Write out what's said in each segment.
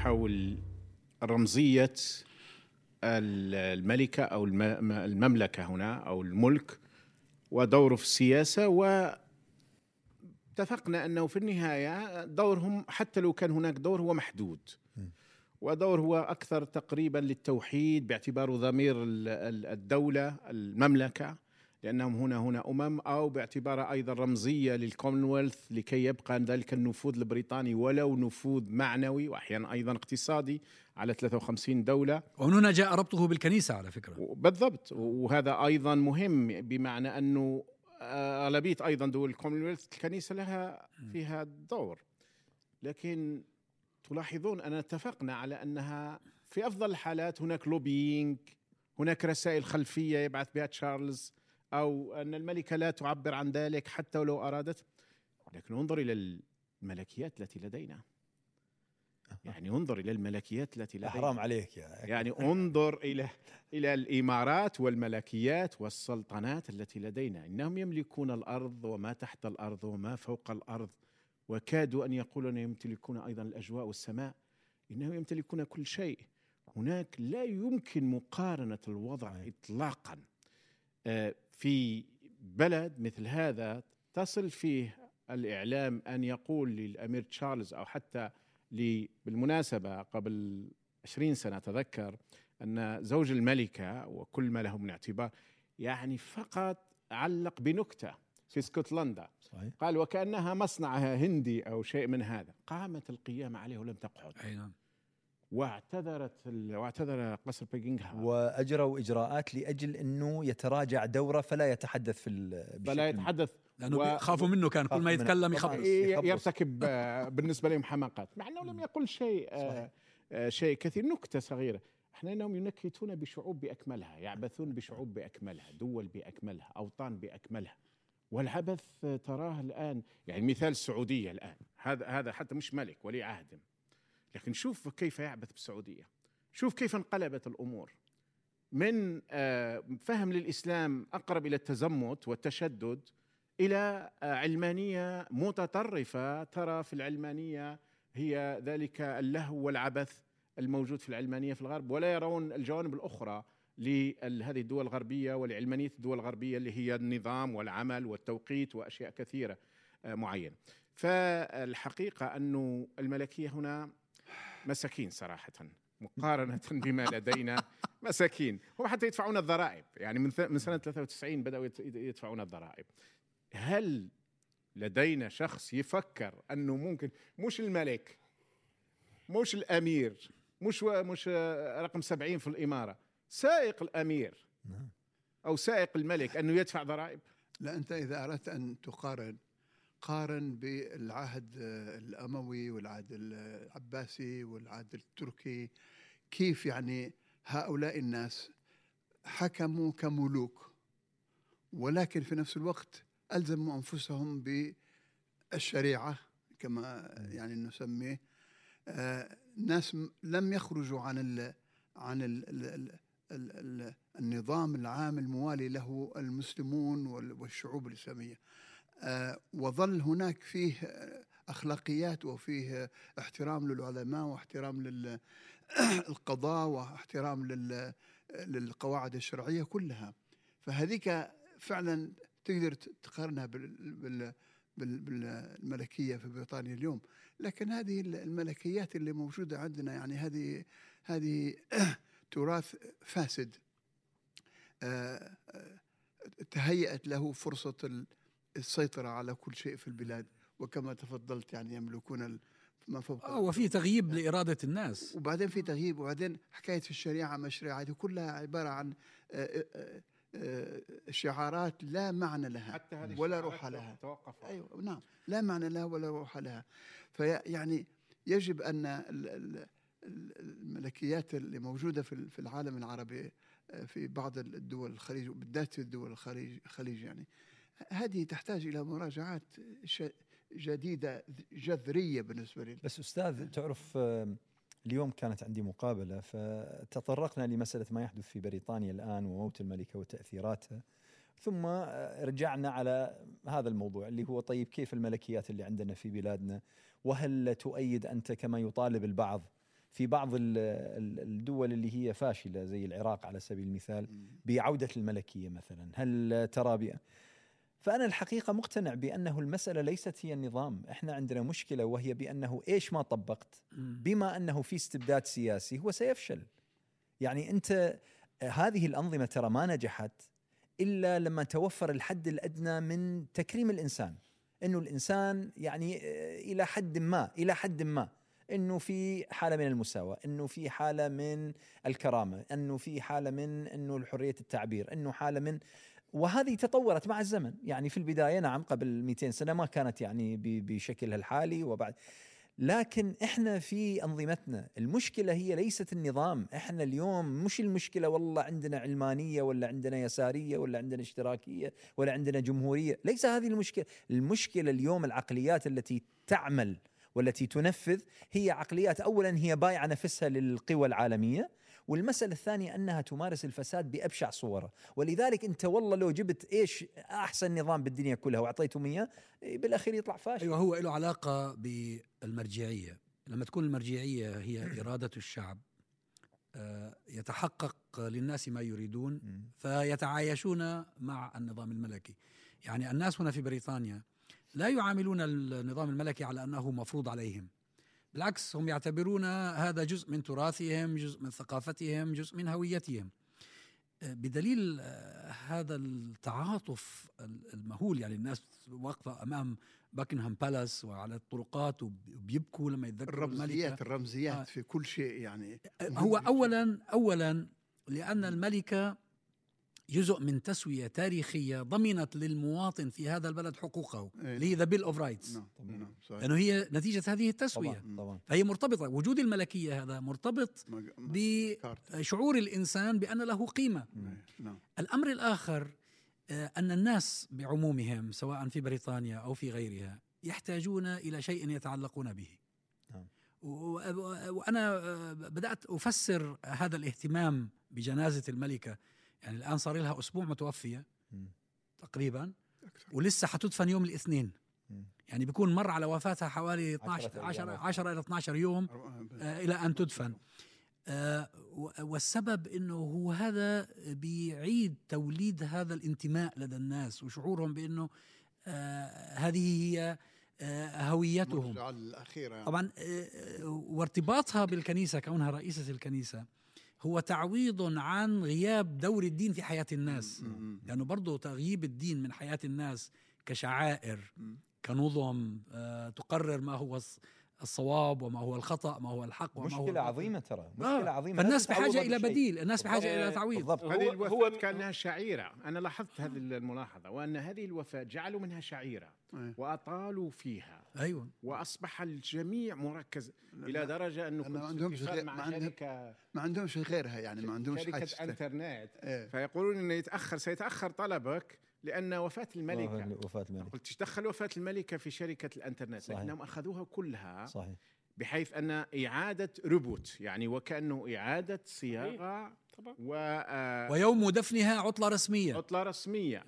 حول رمزية الملكة أو الم- المملكة هنا أو الملك ودوره في السياسة و اتفقنا أنه في النهاية دورهم حتى لو كان هناك دور هو محدود. ودور هو أكثر تقريبا للتوحيد باعتباره ضمير ال- ال- الدولة المملكة. لأنهم هنا هنا أمم أو باعتبارها أيضا رمزية للكومنولث لكي يبقى ذلك النفوذ البريطاني ولو نفوذ معنوي واحيانا أيضا اقتصادي على 53 دولة. ومن هنا جاء ربطه بالكنيسة على فكرة. بالضبط وهذا أيضا مهم بمعنى أنه آه، أغلبية أيضا دول الكومنولث الكنيسة لها فيها دور. لكن تلاحظون أن اتفقنا على أنها في أفضل الحالات هناك lobbying هناك رسائل خلفية يبعث بها تشارلز. أو أن الملكه لا تعبر عن ذلك حتى ولو أرادت. لكن انظر إلى الملكيات التي لدينا. يعني انظر إلى الملكيات التي لدينا. حرام عليك يا يعني انظر إلى إلى الإمارات والملكيات والسلطنات التي لدينا. إنهم يملكون الأرض وما تحت الأرض وما فوق الأرض. وكادوا أن يقولوا انهم يمتلكون أيضا الأجواء والسماء. إنهم يمتلكون كل شيء. هناك لا يمكن مقارنة الوضع اطلاقا. آه، في بلد مثل هذا تصل فيه الإعلام أن يقول للأمير تشارلز أو حتى لي بالمناسبة قبل 20 سنة أتذكر أن زوج الملكة وكل ما له من اعتبار يعني فقط علق بنكتة في اسكتلندا. صحيح. قال وكأنها مصنعها هندي أو شيء من هذا. قامت القيامة عليه ولم تقعد. أي نعم. واعتذرت ال- واعتذر قصر بيكنغهام. وأجروا إجراءات لأجل أنه يتراجع دوره فلا يتحدث في ال- فلا يتحدث. لأنه و-. خافوا منه كان كل ما. يتكلم. يخبص يخبص. يرتكب آه، بالنسبة لهم حماقات مع أنه لم يقل شيء آه، آه، شيء كثير. نكتة صغيرة. إحنا انهم ينكتون بشعوب بأكملها يعبثون بشعوب بأكملها دول بأكملها أوطان بأكملها. والعبث تراه الآن يعني مثال السعودية الآن. هذا هذا حتى مش ملك ولي عهد. لكن شوف كيف يعبث بالسعوديه شوف كيف انقلبت الأمور. من آه، فهم للإسلام أقرب إلى التزمت والتشدد إلى آه، علمانية متطرفة. ترى في العلمانية هي ذلك اللهو والعبث الموجود في العلمانية في الغرب ولا يرون الجوانب الأخرى لهذه الدول الغربية ولعلمانيه الدول الغربية اللي هي النظام والعمل والتوقيت وأشياء كثيرة آه، معينة. فالحقيقة انه الملكية هنا مساكين صراحة مقارنة بما لدينا مساكين. هم حتى يدفعون الضرائب. يعني من ث- من سنة 93 بدأوا يدفعون الضرائب. هل لدينا شخص يفكر أنه ممكن مش الملك مش الأمير مش مش رقم 70 في الإمارة سائق الأمير نعم. أو سائق الملك أنه يدفع ضرائب؟ لا أنت إذا أردت أن تقارن قارن بالعهد الأموي والعهد العباسي والعهد التركي. كيف يعني هؤلاء الناس حكموا كملوك ولكن في نفس الوقت ألزموا أنفسهم بالشريعة كما يعني نسميه. آه، ناس لم يخرجوا عن ال عن ال ال ال ال ال النظام العام الموالي له المسلمون وال- والشعوب الإسلامية. آه، وظل هناك فيه آه، أخلاقيات وفيه آه، احترام للعلماء واحترام للقضاء واحترام لل- للقواعد الشرعية كلها. فهذيك فعلا تقدر تقارنها بال- بال- بال- بالملكية في بريطانيا اليوم. لكن هذه الملكيات اللي موجودة عندنا يعني هذه هذه تراث فاسد. آه، آه، تهيأت له فرصة ال- السيطرة على كل شيء في البلاد وكما تفضلت يعني يملكون ما فوق آه وفي تغييب لإرادة الناس. وبعدين في تغييب وبعدين حكاية في الشريعة ما الشريعة هذه كلها عبارة عن آه، آه، آه، شعارات لا معنى لها حتى هذه ولا الشعارات روح لها. توقف أيوه نعم لا معنى لها ولا روح لها. فيعني يجب أن ال- ال- ال- الملكيات اللي موجودة في ال- في العالم العربي في بعض الدول الخليج وبالذات في الدول الخليج الخليج يعني هذه تحتاج إلى مراجعات جديدة جذرية بالنسبة لي بس أستاذ تعرف آم، اليوم كانت عندي مقابلة فتطرقنا لمسألة ما يحدث في بريطانيا الآن وموت الملكة وتاثيراتها ثم آه، رجعنا على هذا الموضوع اللي هو طيب كيف الملكيات اللي عندنا في بلادنا؟ وهل تؤيد أنت كما يطالب البعض في بعض ال- ال- الدول اللي هي فاشلة زي العراق على سبيل المثال بعودة الملكية مثلا؟ هل ترى بأ... فأنا الحقيقة مقتنع بأنه المسألة ليست هي النظام. إحنا عندنا مشكلة وهي بأنه إيش ما طبقت؟ بما أنه في استبداد سياسي هو سيفشل. يعني أنت هذه الأنظمة ترى ما نجحت إلا لما توفر الحد الأدنى من تكريم الإنسان. إنه الإنسان يعني آه، إلى حد ما إلى حد ما إنه في حالة من المساواة إنه في حالة من الكرامة إنه في حالة من إنه حريه التعبير إنه حالة من وهذه تطورت مع الزمن. يعني في البداية نعم قبل 200 سنة ما كانت يعني بشكلها الحالي وبعد. لكن إحنا في أنظمتنا المشكلة هي ليست النظام. إحنا اليوم مش المشكلة والله عندنا علمانية ولا عندنا يسارية ولا عندنا اشتراكية ولا عندنا جمهورية. ليس هذه المشكلة. المشكلة اليوم العقليات التي تعمل والتي تنفذ هي عقليات اولا هي بايعة نفسها للقوى العالمية. والمسألة الثانية أنها تمارس الفساد بأبشع صوره. ولذلك أنت والله لو جبت إيش أحسن نظام بالدنيا كلها وأعطيتهم إياه إيه بالأخير يطلع فاشل. أيوه هو له علاقة بالمرجعية. لما تكون المرجعية هي إرادة الشعب آه، يتحقق للناس ما يريدون. فيتعايشون مع النظام الملكي. يعني الناس هنا في بريطانيا لا يعاملون النظام الملكي على أنه مفروض عليهم. بالعكس هم يعتبرون هذا جزء من تراثهم جزء من ثقافتهم جزء من هويتهم. آه، بدليل آه، هذا التعاطف المهول يعني الناس واقفة أمام Buckingham Palace وعلى الطرقات وبيبكوا لما يتذكروا الرمزيات الملكة. الرمزيات آه. في كل شيء يعني. هو أولا أولا لأن الملكة جزء من تسوية تاريخية ضمنت للمواطن في هذا البلد حقوقه إيه. اللي هي the Bill of Rights نعم. نعم لأنه هي نتيجة هذه التسوية طبعا طبعا فهي مرتبطة وجود الملكية هذا مرتبط. بشعور الإنسان بأن له قيمة إيه، نعم الأمر الآخر آه، أن الناس بعمومهم سواء في بريطانيا أو في غيرها يحتاجون إلى شيء يتعلقون به نعم. و- و- وأنا آه، بدأت أفسر هذا الاهتمام بجنازة الملكة يعني الآن صار لها أسبوع متوفية مم. تقريبا أكثر. ولسه حتدفن يوم الاثنين. يعني بيكون مر على وفاتها حوالي 12 عشرة 10 أيام. 10 إلى 12 يوم آه، إلى أن تدفن آه، والسبب إنه هو هذا بيعيد توليد هذا الانتماء لدى الناس وشعورهم بإنه آه، هذه هي هويتهم الأخيرة يعني. طبعا وارتباطها بالكنيسة كونها رئيسة الكنيسة هو تعويض عن غياب دور الدين في حياة الناس. لأنه برضه تغييب الدين من حياة الناس كشعائر. كنظم آه، تقرر ما هو الصواب وما هو الخطأ ما هو الحق وما هو مشكلة الباطل. عظيمة ترى آه، مشكلة عظيمة فالناس لازم بحاجة تعوضها إلى بشيء. بديل الناس بحاجة بالضبط. إلى تعويض بالضبط هذه هو- الوفاة هو- كانها شعيرة أنا لاحظت هذه الملاحظة وأن هذه الوفاة جعلوا منها شعيرة إيه. وأطالوا فيها أيوه وأصبح الجميع مركز لا- إلى درجة أنه ما عندهمش مع ما عندهم- شركة ما عندهمش غيرها يعني ما عندهمش شركة. إنترنت إيه. فيقولون إنه يتأخر سيتأخر طلبك لأن وفاة الملكه وفاة الملك قلت إيش دخل وفاة الملكة في شركة الإنترنت صحيح. لكنهم أخذوها كلها صحيح. بحيث أن إعادة reboot يعني وكأنه إعادة صياغة طبعا. وعطله ويوم دفنها عطلة رسمية. رسمية.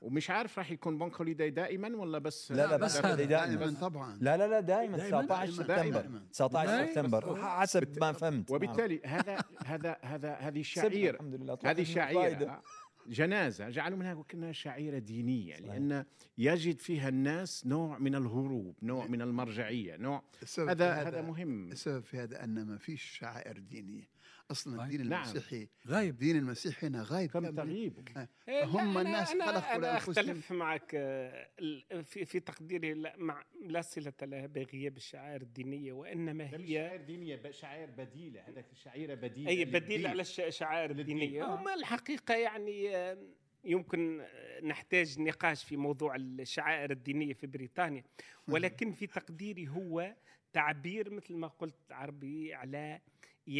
ومش عارف راح يكون bank holiday دائما ولا بس لا لا بس بس هذا. دائما. طبعا. لا لا لا دائما. دائماً؟ 19 دائماً. سبتمبر. دائماً. 19 دائماً. سبتمبر. حسب ما فهمت. وبالتالي هذا هذا هذا هذه شعيرة الحمد لله طلعت هذه. شعيرة. جنازة. جعلوا منها وكأنها شعيرة دينية صحيح. لأن يجد فيها الناس نوع من الهروب نوع من المرجعية نوع السبب هذا في هذا مهم. السبب في هذا أن ما فيش شعائر دينية. أصلا صحيح. الدين نعم. المسيحي غايب الدين المسيحي هنا غايب تم. تغييبه إيه، هم الناس خلقوا أنا لأنفسهم. أختلف معك آه، في في تقديري لا, مع لا صلة لها بغياب الشعائر الدينية وإنما هي شعائر دينية شعائر بديلة هذاك شعيرة بديلة أي بديل على الش- الشعائر للدين. الدينية آه. وما الحقيقة يعني آه، يمكن نحتاج نقاش في موضوع الشعائر الدينية في بريطانيا ولكن في تقديري هو تعبير مثل ما قلت عربي على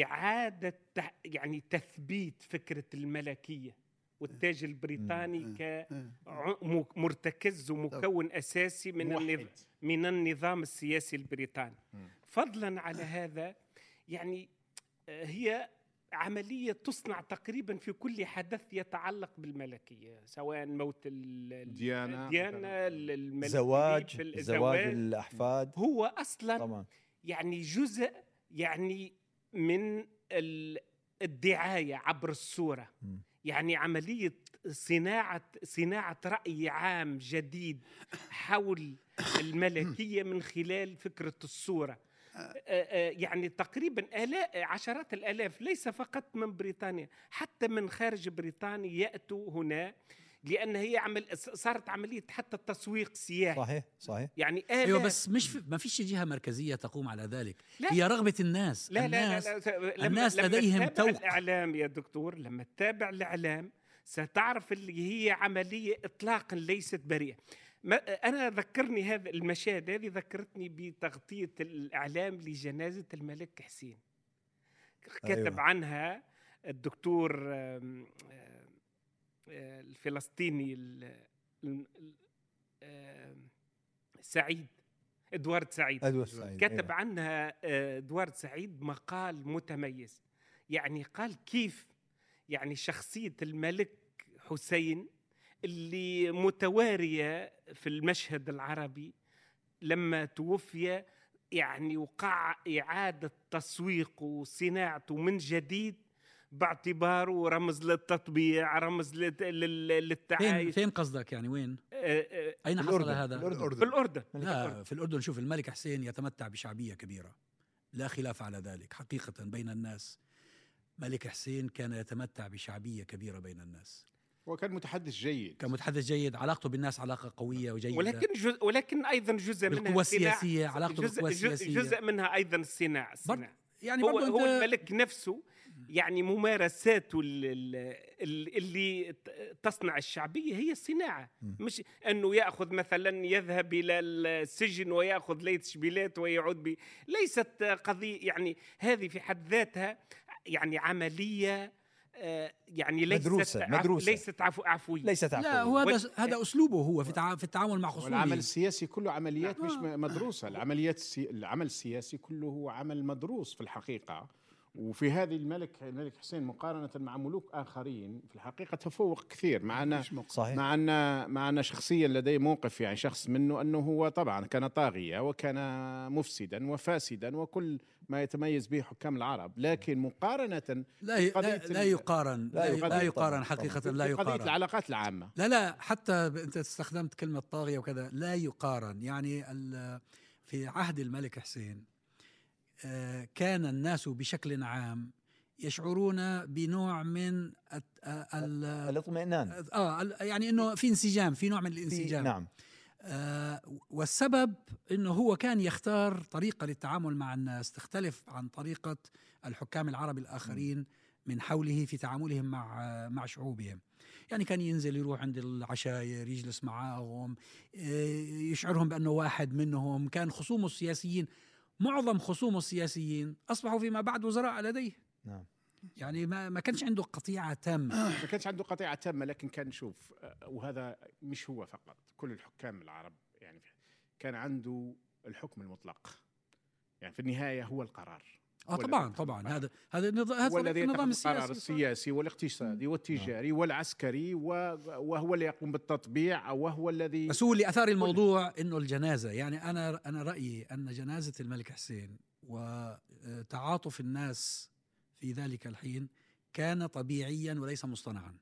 إعادة يعني تثبيت فكرة الملكية والتاج البريطاني إيه. ع- م- مرتكز ومكون أساسي من من النظام السياسي البريطاني. فضلا على هذا يعني هي عملية تصنع تقريبا في كل حدث يتعلق بالملكية سواء موت ال- ال- ديانة الديانة مثلاً. ال- الملك زواج زواج الأحفاد هو أصلا طبعا يعني جزء يعني من ال- الدعاية عبر الصورة. يعني عملية صناعه صناعة رأي عام جديد حول الملكية من خلال فكرة الصورة آه، آه، يعني تقريبا آلاء عشرات الآلاف ليس فقط من بريطانيا حتى من خارج بريطانيا يأتوا هنا لأن هي عمل صارت عملية حتى تسويق سياحي صحيح صحيح يعني آلاف أيوه بس مش في ما فيش جهة مركزية تقوم على ذلك لا. هي رغبة الناس لا لا الناس لا, لا لما الناس لما لديهم تتابع توق. الإعلام يا دكتور لما تتابع الإعلام ستعرف اللي هي عملية اطلاقا ليست بريئة ما أنا ذكرني هذا المشاهد هذه ذكرتني بتغطية الإعلام لجنازة الملك حسين كتب أيوة. أيوة. عنها الدكتور آه، الفلسطيني سعيد إدوارد سعيد إدوارد سعيد كتب أيوة. عنها آه، إدوارد سعيد مقال متميز يعني قال كيف يعني شخصية الملك حسين اللي متوارية في المشهد العربي لما توفي يعني وقع إعادة تسويقه وصناعته من جديد باعتباره رمز للتطبيع رمز للت- لل- فين للتعايش. فين قصدك يعني؟ وين؟ آه، آه، أين حصل الأردن. هذا؟ الأردن. في الأردن. لا في الأردن. شوف الملك حسين يتمتع بشعبية كبيرة. لا خلاف على ذلك حقيقة بين الناس. ملك حسين كان يتمتع بشعبية كبيرة بين الناس. هو كان متحدث جيد. كان متحدث جيد. علاقته بالناس علاقة قوية وجيدة. ولكن جزء ولكن أيضا جزء منها. السياسية علاقته جزء, بالقوى جزء, السياسية. جزء منها أيضا الصناعه يعني هو هو الملك نفسه يعني ممارساته ال- ال- ال- اللي تصنع الشعبية هي الصناعة. مش أنه يأخذ مثلا يذهب إلى السجن ويأخذ ليت شبيلات ويعود ب ليست قضية يعني هذه في حد ذاتها يعني عملية يعني ليست مدروسة- مدروسة. ليست عفو عفوية. ليست عفوية لا هو هذا وال- هذا أسلوبه هو في في التعامل مع خصومه السياسي كله عمليات مش آه. م- مدروسة. العمليات السي... العمل السياسي كله هو عمل مدروس في الحقيقة. وفي هذه الملك الملك حسين مقارنة مع ملوك آخرين في الحقيقة تفوق كثير. معنا. صحيح. مع أن معنا شخصيا لديه موقف يعني شخص منه أنه هو طبعا كان طاغية وكان مفسدا وفاسدا وكل ما يتميز به حكام العرب لكن مقارنة لا ي- قضية لا, لا يقارن لا لا, يقارن. لا يقارن. حقيقة لا يقارن. العلاقات العامة. لا لا حتى انت استخدمت كلمة طاغية وكذا لا يقارن. يعني ال- في عهد الملك حسين آه، كان الناس بشكل عام يشعرون بنوع من آه، ال- الاطمئنان. آه ال- يعني إنه في انسجام في نوع من في الانسجام. نعم. والسبب إنه هو كان يختار طريقة للتعامل مع الناس تختلف عن طريقة الحكام العرب الآخرين من حوله في تعاملهم مع آه، مع شعوبهم. يعني كان ينزل يروح عند العشاير يجلس معاهم آه، يشعرهم بأنه واحد منهم. كان خصومه السياسيين معظم خصومه السياسيين أصبحوا فيما بعد وزراء لديه. نعم. يعني ما ما كانش عنده قطيعة تامة. ما كانش عنده قطيعة تامة لكن كان شوف آه، وهذا مش هو فقط كل الحكام العرب يعني كان عنده الحكم المطلق. يعني في النهاية هو القرار. آه طبعا طبعا. هذا هذا النظام يتخذ القرار السياسي السياسي والاقتصادي والتجاري والعسكري وهو اللي يقوم بالتطبيع وهو الذي بس هو اللي اثار الموضوع إنه الجنازة. يعني أنا أنا رأيي أن جنازة الملك حسين وتعاطف الناس في ذلك الحين كان طبيعيا وليس مصطنعا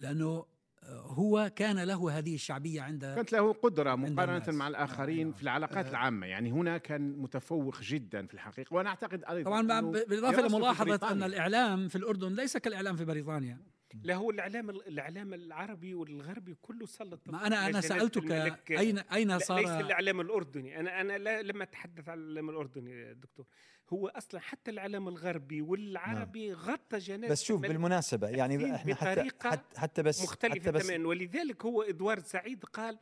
لأنه هو كان له هذه الشعبية عند كانت له قدرة مقارنة. مع الآخرين نعم. في العلاقات العامة يعني هنا كان متفوق جدا في الحقيقة وأنا أعتقد أيضا طبعا لملاحظة أن بريطانيا. الإعلام في الأردن ليس كالإعلام في بريطانيا لا هو الإعلام الإعلام العربي والغربي كله سلط ما أنا أنا سألتك اين أين لا ليس صار الاعلام الأردني. أنا أنا لا لما أتحدث عن الإعلام الأردني يا دكتور. هو أصلا حتى الإعلام الغربي والعربي غطى جنازة بس شوف بالمناسبة يعني إحنا حتى بطريقة حتى, حتى بس مختلفة حتى بس تماما. ولذلك هو ادوارد سعيد قال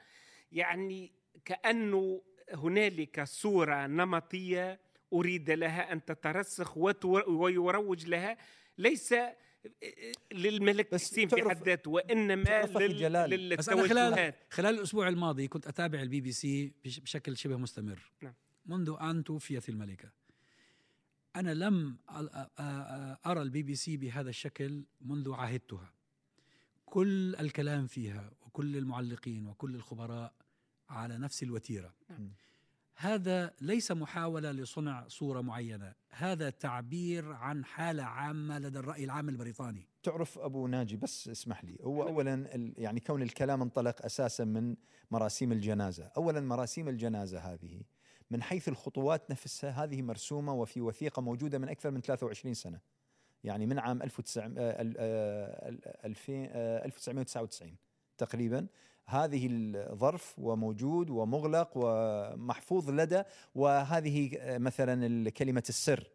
يعني كأنه هنالك صورة نمطية أريد لها أن تترسخ ويروج لها. ليس للملك بس في حد ذاته وإنما لل- أنا خلال للتوجهات. خلال الأسبوع الماضي كنت أتابع البي بي سي بش- بشكل شبه مستمر. نعم. منذ أن توفيت الملكة. أنا لم أرى البي بي سي بهذا الشكل منذ عهدتها. كل الكلام فيها وكل المعلقين وكل الخبراء على نفس الوتيرة. نعم. هذا ليس محاولة لصنع صورة معينة. هذا تعبير عن حالة عامة لدى الرأي العام البريطاني. تعرف أبو ناجي بس اسمح لي. هو اولا يعني كون الكلام انطلق أساسا من مراسيم الجنازة، اولا مراسيم الجنازة هذه من حيث الخطوات نفسها هذه مرسومة وفي وثيقة موجودة من أكثر من 23 سنة. يعني من عام 1900 آه، آه، ال- 2000 آه، 1999 تقريبا. هذه الظرف وموجود ومغلق ومحفوظ لدى وهذه آه، مثلا كلمة السر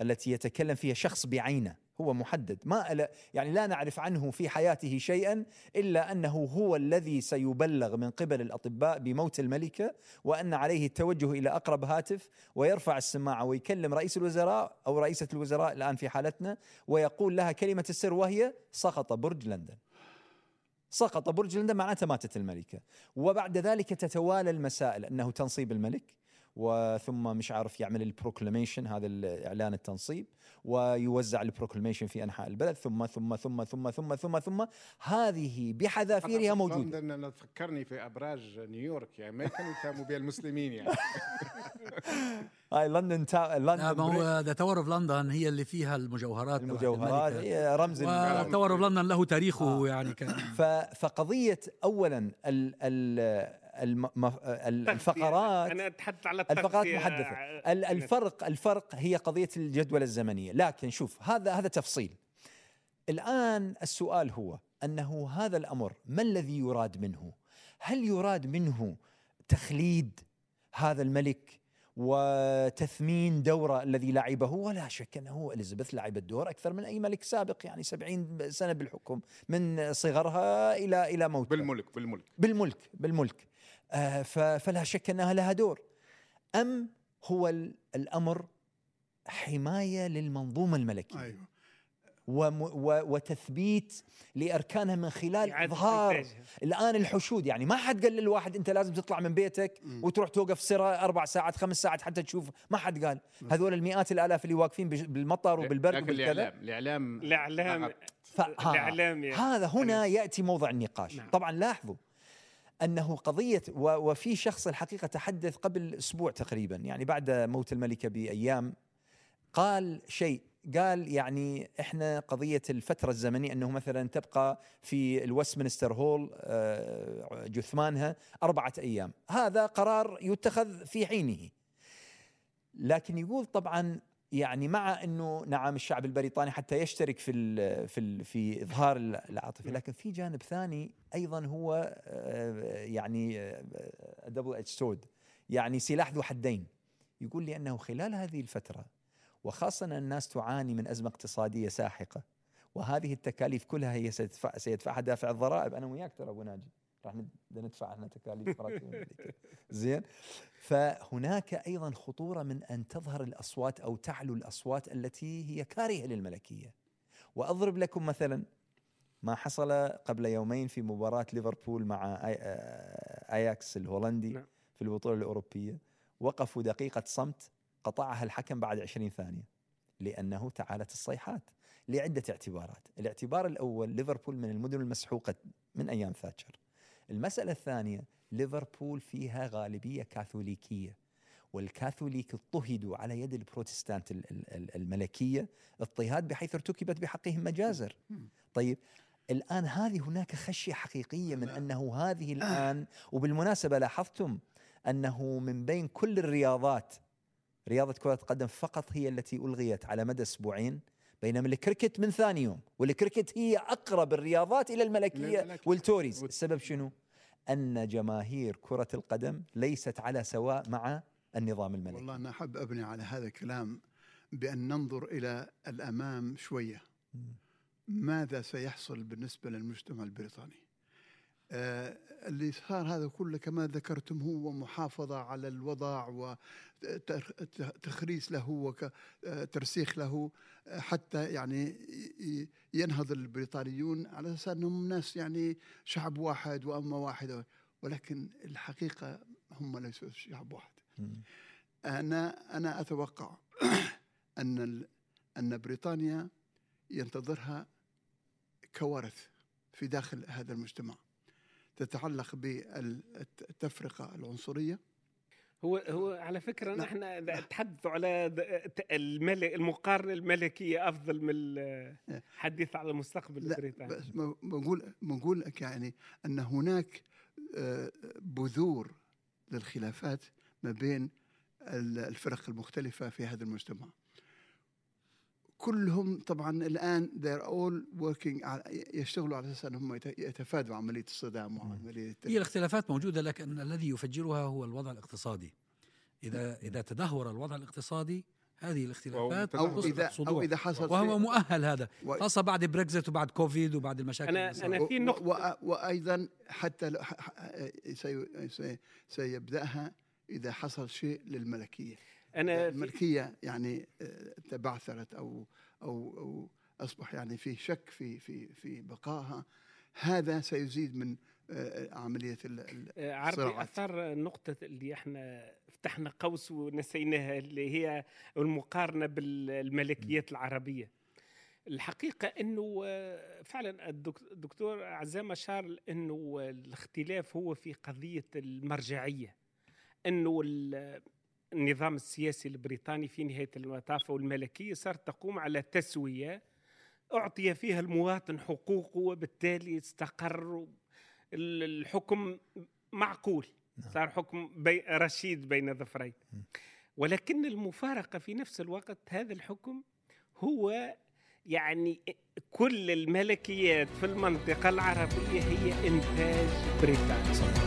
التي يتكلم فيها شخص بعينه هو محدد ما يعني لا نعرف عنه في حياته شيئا إلا أنه هو الذي سيبلغ من قبل الأطباء بموت الملكة وأن عليه التوجه إلى أقرب هاتف ويرفع السماعة ويكلم رئيس الوزراء أو رئيسة الوزراء الآن في حالتنا ويقول لها كلمة السر وهي سقط برج لندن. سقط. برج لندن معناته ماتت الملكة. وبعد ذلك تتوالى المسائل. أنه تنصيب الملك. وثم مش عارف يعمل ال proclamation هذا الاعلان التنصيب ويوزع ال proclamation في أنحاء البلد. ثم ثم ثم ثم ثم ثم ثم هذه بحذافيرها موجودة. لندن أنا تفكرني في أبراج نيويورك يعني ما كانوا يتهموا بها المسلمين يعني. هاي لندن تا... لا ما لندن هو the Tower of London هي اللي فيها المجوهرات المجوهرات. هي رمز و Tower of London له تاريخه يعني كان. ف... فقضية اولا ال... ال... ال- الفقرات أنا أتحدث على الفقرات التغطية. محدثة. الفرق الفرق هي قضية الجدول الزمنية. لكن شوف هذا هذا تفصيل. الآن السؤال هو أنه هذا الأمر ما الذي يراد منه؟ هل يراد منه تخليد هذا الملك وتثمين دوره الذي لعبه؟ ولا شك أنه إليزابيث لعبت دور أكثر من أي ملك سابق يعني سبعين سنة بالحكم من صغرها إلى إلى موتها. بالملك بالملك. بالملك بالملك. آه فلا شك أنها لها دور. أم هو ال- الأمر حماية للمنظومة الملكية؟ أيوه. وم و وتثبيت لأركانها من خلال إظهار. الآن الحشود. يعني ما حد قال للواحد أنت لازم تطلع من بيتك وتروح توقف سرة أربع ساعات خمس ساعات حتى تشوف. ما حد قال. هذول المئات الآلاف اللي واقفين بالمطر وبالبرد لكن وبالكذا. الإعلام الإعلام الإعلام. يعني. هذا هنا يأتي موضع النقاش. نعم. طبعا لاحظوا أنه قضية وفي شخص الحقيقة تحدث قبل أسبوع تقريبا يعني بعد موت الملكة بأيام قال شيء قال يعني إحنا قضية الفترة الزمنية أنه مثلا تبقى في ال Westminster Hall آه، جثمانها أربعة أيام. هذا قرار يتخذ في حينه لكن يقول طبعا يعني مع إنه نعم الشعب البريطاني حتى يشترك في ال في ال في إظهار العاطفة لكن في جانب ثاني أيضا هو آه، يعني double-edged sword يعني سلاح ذو حدين. يقول لي أنه خلال هذه الفترة وخاصة أن الناس تعاني من أزمة اقتصادية ساحقة وهذه التكاليف كلها هي سيدفع سيدفعها دافع الضرائب. أنا وياك ترى أبو ناجي. راح ند- ندفع إحنا تكاليف. زين فهناك أيضا خطورة من أن تظهر الأصوات أو تعلو الأصوات التي هي كارهة للملكية وأضرب لكم مثلا ما حصل قبل يومين في مباراة ليفربول مع آياكس الهولندي نعم. في البطولة الأوروبية وقفوا دقيقة صمت قطعها الحكم بعد 20 ثانية لأنه تعالت الصيحات لعدة اعتبارات، الاعتبار الأول ليفربول من المدن المسحوقة من أيام ثاتشر. المسألة الثانية ليفربول فيها غالبية كاثوليكية والكاثوليك اضطهدوا على يد البروتستانت ال- ال- ال- الملكية اضطهاد بحيث ارتكبت بحقهم مجازر. طيب الآن هذه هناك خشية حقيقية من أنه هذه الآن وبالمناسبة لاحظتم أنه من بين كل الرياضات رياضة كرة القدم فقط هي التي ألغيت على مدى أسبوعين بينما الكريكت من ثاني يوم والكريكت هي أقرب الرياضات إلى الملكية للملكية. وال Tories. السبب شنو؟ أن جماهير كرة القدم ليست على سواء مع النظام الملكي. والله أنا أحب أبني على هذا الكلام بأن ننظر إلى الأمام شوية. ماذا سيحصل بالنسبة للمجتمع البريطاني؟ اللي صار هذا كله كما ذكرتم هو محافظة على الوضع وتخريس له وترسيخ له آه، حتى يعني ينهض البريطانيون على أساس أنهم ناس يعني شعب واحد وأمة واحدة ولكن الحقيقة هم ليسوا شعب واحد. أنا أتوقع أن ال- أن بريطانيا ينتظرها كوارث في داخل هذا المجتمع. تتعلق بالتفرقة العنصرية؟ هو هو على فكرة لا. نحن نتحدثوا على الملك المقارنة الملكية أفضل من الحديث على المستقبل البريطاني. بنقول بنقول لك يعني أن هناك آه، بذور للخلافات ما بين ال- الفرق المختلفة في هذا المجتمع. كلهم طبعا الآن they're all working على يشتغلوا على أساس أنهم يت- يتفادوا عملية الصدام وعملية هي الاختلافات موجودة لكن الذي يفجرها هو الوضع الاقتصادي. اذا إذا تدهور الوضع الاقتصادي هذه الاختلافات أو تصبح اذا أو. إذا حصل وهو مؤهل هذا. و- خاصة بعد بريكزت وبعد كوفيد وبعد المشاكل صارت. أنا في و- وأيضا حتى لو ح- ح- سي- سي- سيبدأها إذا حصل شيء للملكية. أنا الملكيه يعني آه، تبعثرت أو أو أو أصبح يعني في شك في في في بقائها هذا سيزيد من آه، عملية ال- ال- آه،. أثار النقطة اللي إحنا فتحنا قوس ونسيناها اللي هي المقارنة بالملكيات العربية. الحقيقة آه، فعلا الدك- الدكتور عزام اشار إنه الاختلاف هو في قضية المرجعية. ال- النظام السياسي البريطاني في نهاية المطاف والملكية صارت تقوم على تسوية أعطي فيها المواطن حقوقه وبالتالي استقر ال- الحكم معقول. نعم. صار حكم بي رشيد بين ظفرين. ولكن المفارقة في نفس الوقت هذا الحكم هو يعني كل الملكيات في المنطقة العربية هي إنتاج بريطاني.